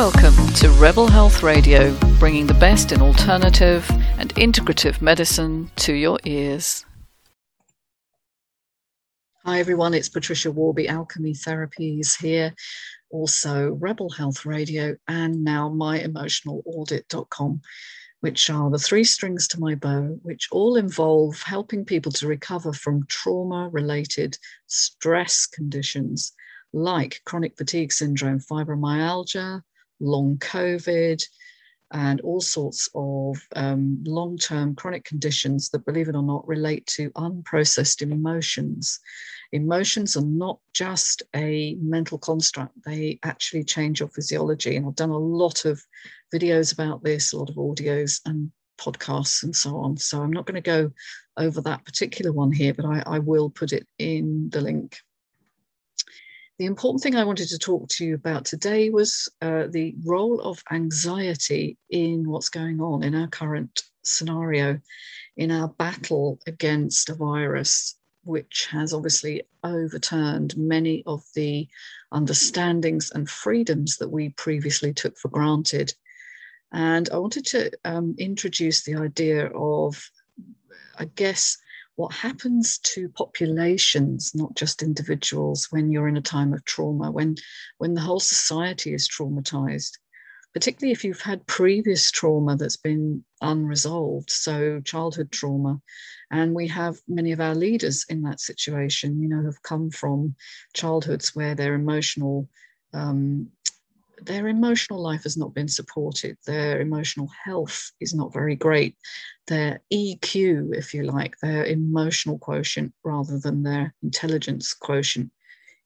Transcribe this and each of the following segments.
Welcome to Rebel Health Radio, bringing the best in alternative and integrative medicine to your ears. Hi, everyone. It's Patricia Worby, Alchemy Therapies here, also Rebel Health Radio, and now myemotionalaudit.com, which are the three strings to my bow, which all involve helping people to recover from trauma related stress conditions like chronic fatigue syndrome, fibromyalgia, long COVID, and all sorts of um, long term chronic conditions that, believe it or not, relate to unprocessed emotions. Emotions are not just a mental construct, they actually change your physiology. And I've done a lot of videos about this, a lot of audios and podcasts and so on. So I'm not going to go over that particular one here, but I, I will put it in the link the important thing I wanted to talk to you about today was uh, the role of anxiety in what's going on in our current scenario, in our battle against a virus, which has obviously overturned many of the understandings and freedoms that we previously took for granted. And I wanted to um, introduce the idea of, I guess, what happens to populations, not just individuals, when you're in a time of trauma, when, when the whole society is traumatized, particularly if you've had previous trauma that's been unresolved, so childhood trauma. And we have many of our leaders in that situation, you know, have come from childhoods where their emotional um, their emotional life has not been supported. Their emotional health is not very great. Their EQ, if you like, their emotional quotient rather than their intelligence quotient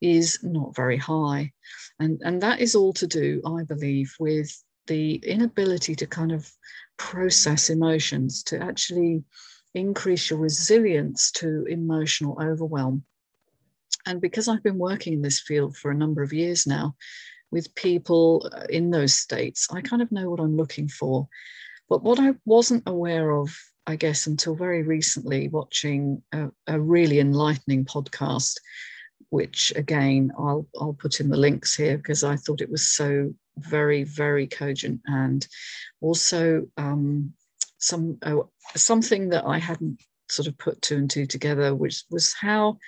is not very high. And, and that is all to do, I believe, with the inability to kind of process emotions, to actually increase your resilience to emotional overwhelm. And because I've been working in this field for a number of years now, with people uh, in those states, I kind of know what I'm looking for. But what I wasn't aware of, I guess, until very recently, watching a, a really enlightening podcast, which again I'll I'll put in the links here because I thought it was so very very cogent and also um, some uh, something that I hadn't sort of put two and two together, which was how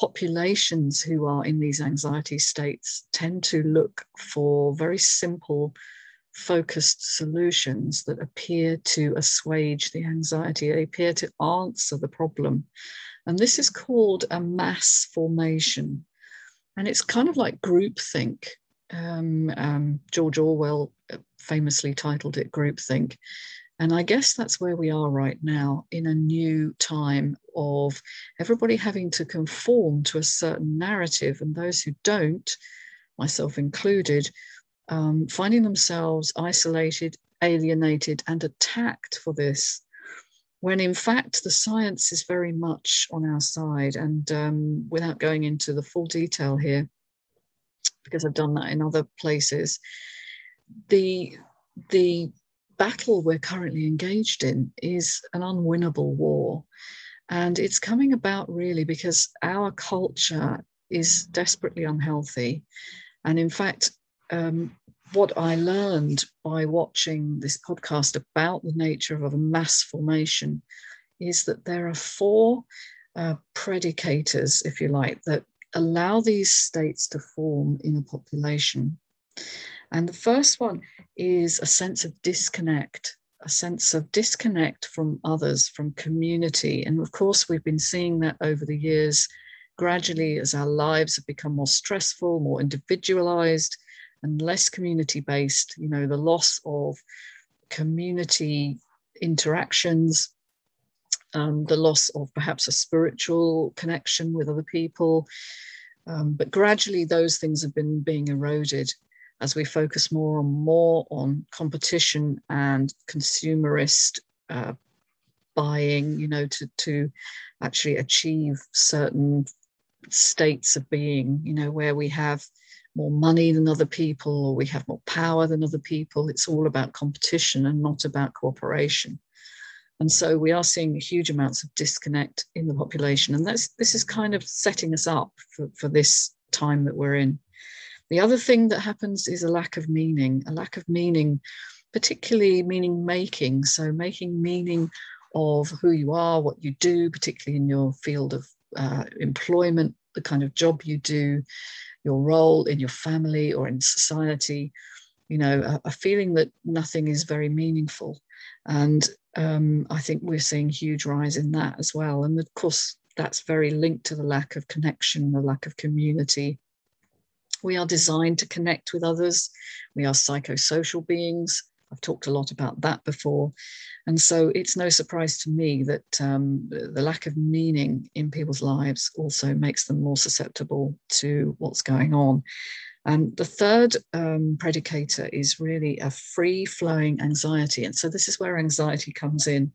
populations who are in these anxiety states tend to look for very simple, focused solutions that appear to assuage the anxiety, they appear to answer the problem. And this is called a mass formation. And it's kind of like groupthink. Um, um, George Orwell famously titled it groupthink. And I guess that's where we are right now in a new time of everybody having to conform to a certain narrative, and those who don't, myself included, um, finding themselves isolated, alienated, and attacked for this. When in fact, the science is very much on our side. And um, without going into the full detail here, because I've done that in other places, the the battle we're currently engaged in is an unwinnable war. And it's coming about really because our culture is desperately unhealthy. And in fact, um, what I learned by watching this podcast about the nature of a mass formation is that there are four uh, predicators, if you like, that allow these states to form in a population. And the first one is a sense of disconnect, a sense of disconnect from others, from community. And of course, we've been seeing that over the years gradually as our lives have become more stressful, more individualized, and less community based. You know, the loss of community interactions, um, the loss of perhaps a spiritual connection with other people. Um, but gradually, those things have been being eroded as we focus more and more on competition and consumerist uh, buying, you know, to, to actually achieve certain states of being, you know, where we have more money than other people or we have more power than other people. It's all about competition and not about cooperation. And so we are seeing huge amounts of disconnect in the population. And that's this is kind of setting us up for, for this time that we're in. The other thing that happens is a lack of meaning, a lack of meaning, particularly meaning making. So, making meaning of who you are, what you do, particularly in your field of uh, employment, the kind of job you do, your role in your family or in society, you know, a, a feeling that nothing is very meaningful. And um, I think we're seeing huge rise in that as well. And of course, that's very linked to the lack of connection, the lack of community. We are designed to connect with others. We are psychosocial beings. I've talked a lot about that before. And so it's no surprise to me that um, the lack of meaning in people's lives also makes them more susceptible to what's going on. And the third um, predicator is really a free flowing anxiety. And so this is where anxiety comes in.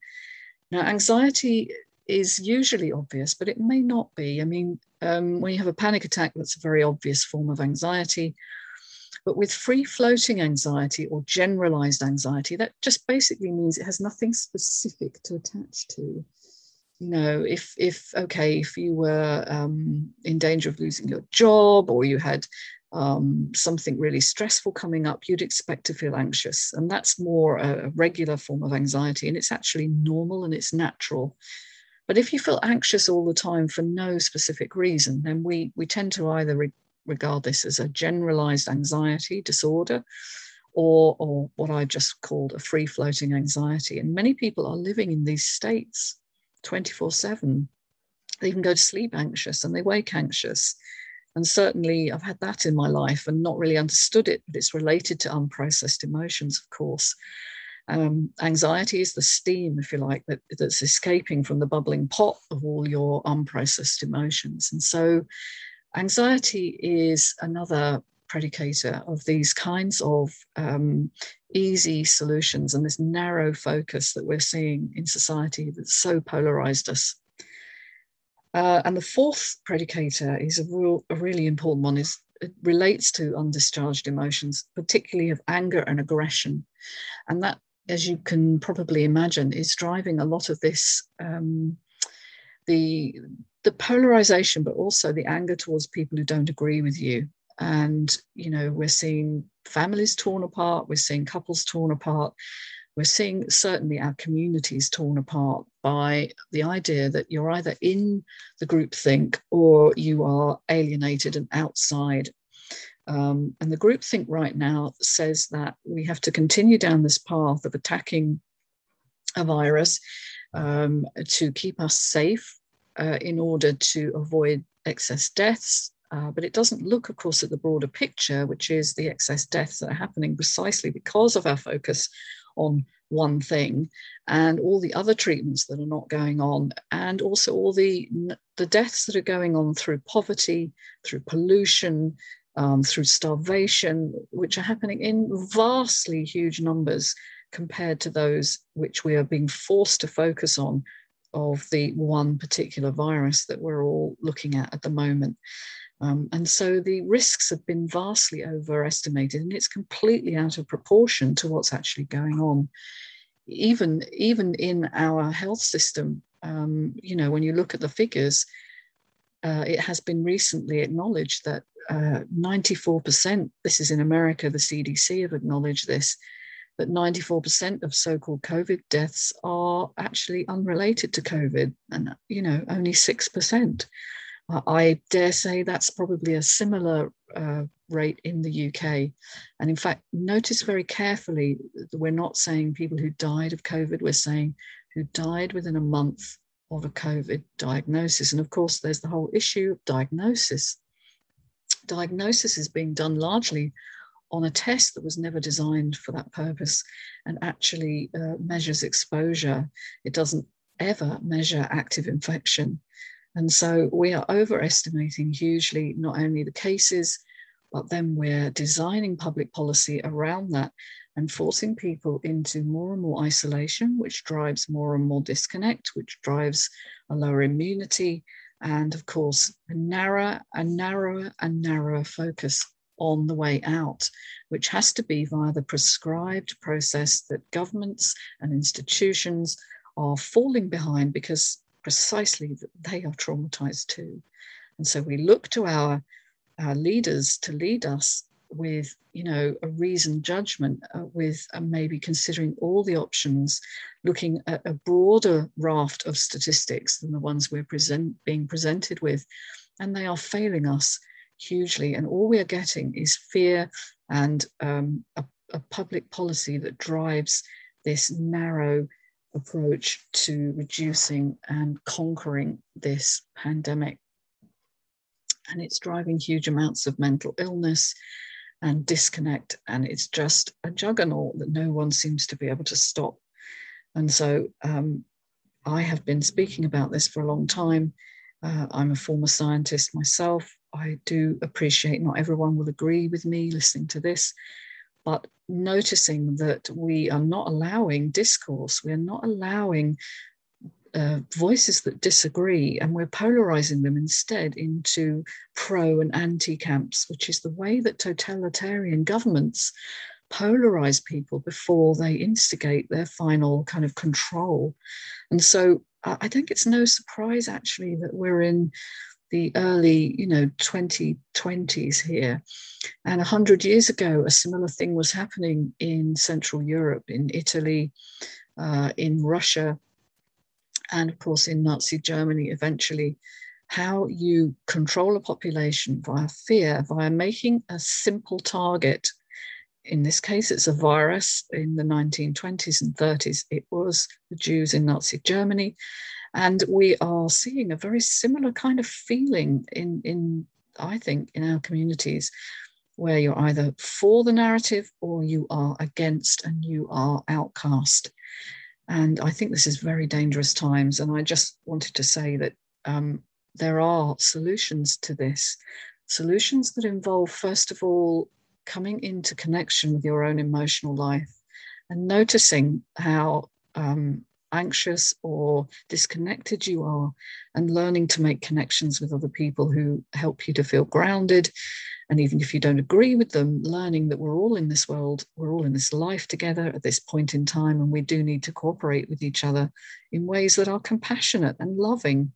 Now, anxiety is usually obvious, but it may not be. I mean, um, when you have a panic attack, that's a very obvious form of anxiety. But with free floating anxiety or generalized anxiety, that just basically means it has nothing specific to attach to. You know, if if okay, if you were um, in danger of losing your job or you had um, something really stressful coming up, you'd expect to feel anxious, and that's more a, a regular form of anxiety, and it's actually normal and it's natural. But if you feel anxious all the time for no specific reason, then we we tend to either re- regard this as a generalized anxiety disorder or, or what I just called a free floating anxiety. And many people are living in these states 24 7. They even go to sleep anxious and they wake anxious. And certainly I've had that in my life and not really understood it, but it's related to unprocessed emotions, of course. Um, anxiety is the steam, if you like, that, that's escaping from the bubbling pot of all your unprocessed emotions. And so Anxiety is another predicator of these kinds of um, easy solutions and this narrow focus that we're seeing in society that's so polarized us. Uh, and the fourth predicator is a, real, a really important one is it relates to undischarged emotions, particularly of anger and aggression. And that, as you can probably imagine, is driving a lot of this um, the the polarization, but also the anger towards people who don't agree with you. And, you know, we're seeing families torn apart, we're seeing couples torn apart, we're seeing certainly our communities torn apart by the idea that you're either in the group think or you are alienated and outside. Um, and the group think right now says that we have to continue down this path of attacking a virus um, to keep us safe uh, in order to avoid excess deaths. Uh, but it doesn't look, of course, at the broader picture, which is the excess deaths that are happening precisely because of our focus on one thing and all the other treatments that are not going on and also all the the deaths that are going on through poverty through pollution um, through starvation which are happening in vastly huge numbers compared to those which we are being forced to focus on of the one particular virus that we're all looking at at the moment. Um, and so the risks have been vastly overestimated, and it's completely out of proportion to what's actually going on. Even, even in our health system, um, you know, when you look at the figures, uh, it has been recently acknowledged that uh, 94%, this is in America, the CDC have acknowledged this, that 94% of so-called COVID deaths are actually unrelated to COVID, and you know only six percent. I dare say that's probably a similar uh, rate in the UK. And in fact, notice very carefully that we're not saying people who died of COVID, we're saying who died within a month of a COVID diagnosis. And of course, there's the whole issue of diagnosis. Diagnosis is being done largely on a test that was never designed for that purpose and actually uh, measures exposure. It doesn't ever measure active infection. And so we are overestimating hugely not only the cases, but then we're designing public policy around that and forcing people into more and more isolation, which drives more and more disconnect, which drives a lower immunity, and of course, a narrower and narrower and narrower focus on the way out, which has to be via the prescribed process that governments and institutions are falling behind because precisely they are traumatized too. And so we look to our our leaders to lead us with you know a reasoned judgment uh, with uh, maybe considering all the options looking at a broader raft of statistics than the ones we're present, being presented with. And they are failing us hugely. And all we are getting is fear and um, a, a public policy that drives this narrow approach to reducing and conquering this pandemic. And it's driving huge amounts of mental illness and disconnect. And it's just a juggernaut that no one seems to be able to stop. And so um, I have been speaking about this for a long time. Uh, I'm a former scientist myself. I do appreciate not everyone will agree with me listening to this, but noticing that we are not allowing discourse, we're not allowing uh, voices that disagree, and we're polarizing them instead into pro and anti camps, which is the way that totalitarian governments polarize people before they instigate their final kind of control. And so I think it's no surprise actually that we're in the early, you know, 2020s here. And 100 years ago, a similar thing was happening in Central Europe, in Italy, uh, in Russia, and of course in Nazi Germany eventually, how you control a population via fear, via making a simple target. In this case, it's a virus. In the 1920s and 30s, it was the Jews in Nazi Germany. And we are seeing a very similar kind of feeling in, in I think, in our communities where you're either for the narrative or you are against and you are outcast. And I think this is very dangerous times. And I just wanted to say that um, there are solutions to this, solutions that involve, first of all, coming into connection with your own emotional life and noticing how um, anxious or disconnected you are, and learning to make connections with other people who help you to feel grounded and even if you don't agree with them, learning that we're all in this world, we're all in this life together at this point in time, and we do need to cooperate with each other in ways that are compassionate and loving.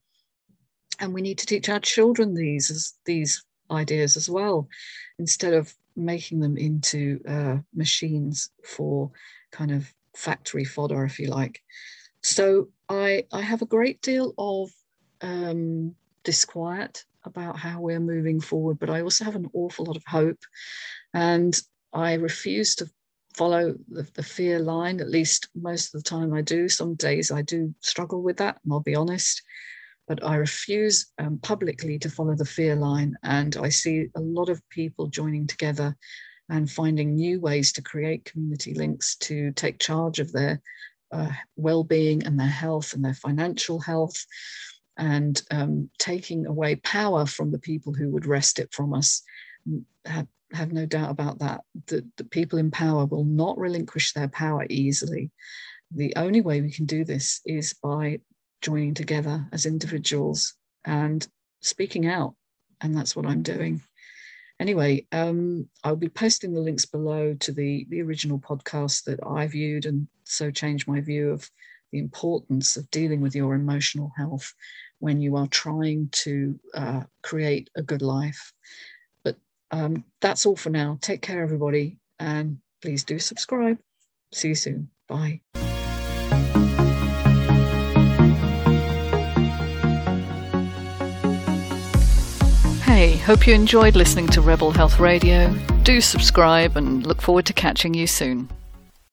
And we need to teach our children these these ideas as well, instead of making them into uh, machines for kind of factory fodder, if you like. So I I have a great deal of um, disquiet about how we're moving forward, but I also have an awful lot of hope. And I refuse to follow the, the, fear line, at least most of the time I do. Some days I do struggle with that, and I'll be honest. But I refuse um, publicly to follow the fear line. And I see a lot of people joining together and finding new ways to create community links to take charge of their uh, well being and their health and their financial health and um, taking away power from the people who would wrest it from us. Have, have no doubt about that. The, the people in power will not relinquish their power easily. The only way we can do this is by joining together as individuals and speaking out. And that's what I'm doing. Anyway, um, I'll be posting the links below to the, the original podcast that I viewed and so changed my view of the importance of dealing with your emotional health when you are trying to uh, create a good life. But um, that's all for now. Take care, everybody, and please do subscribe. See you soon. Bye. Hey, hope you enjoyed listening to Rebel Health Radio. Do subscribe and look forward to catching you soon.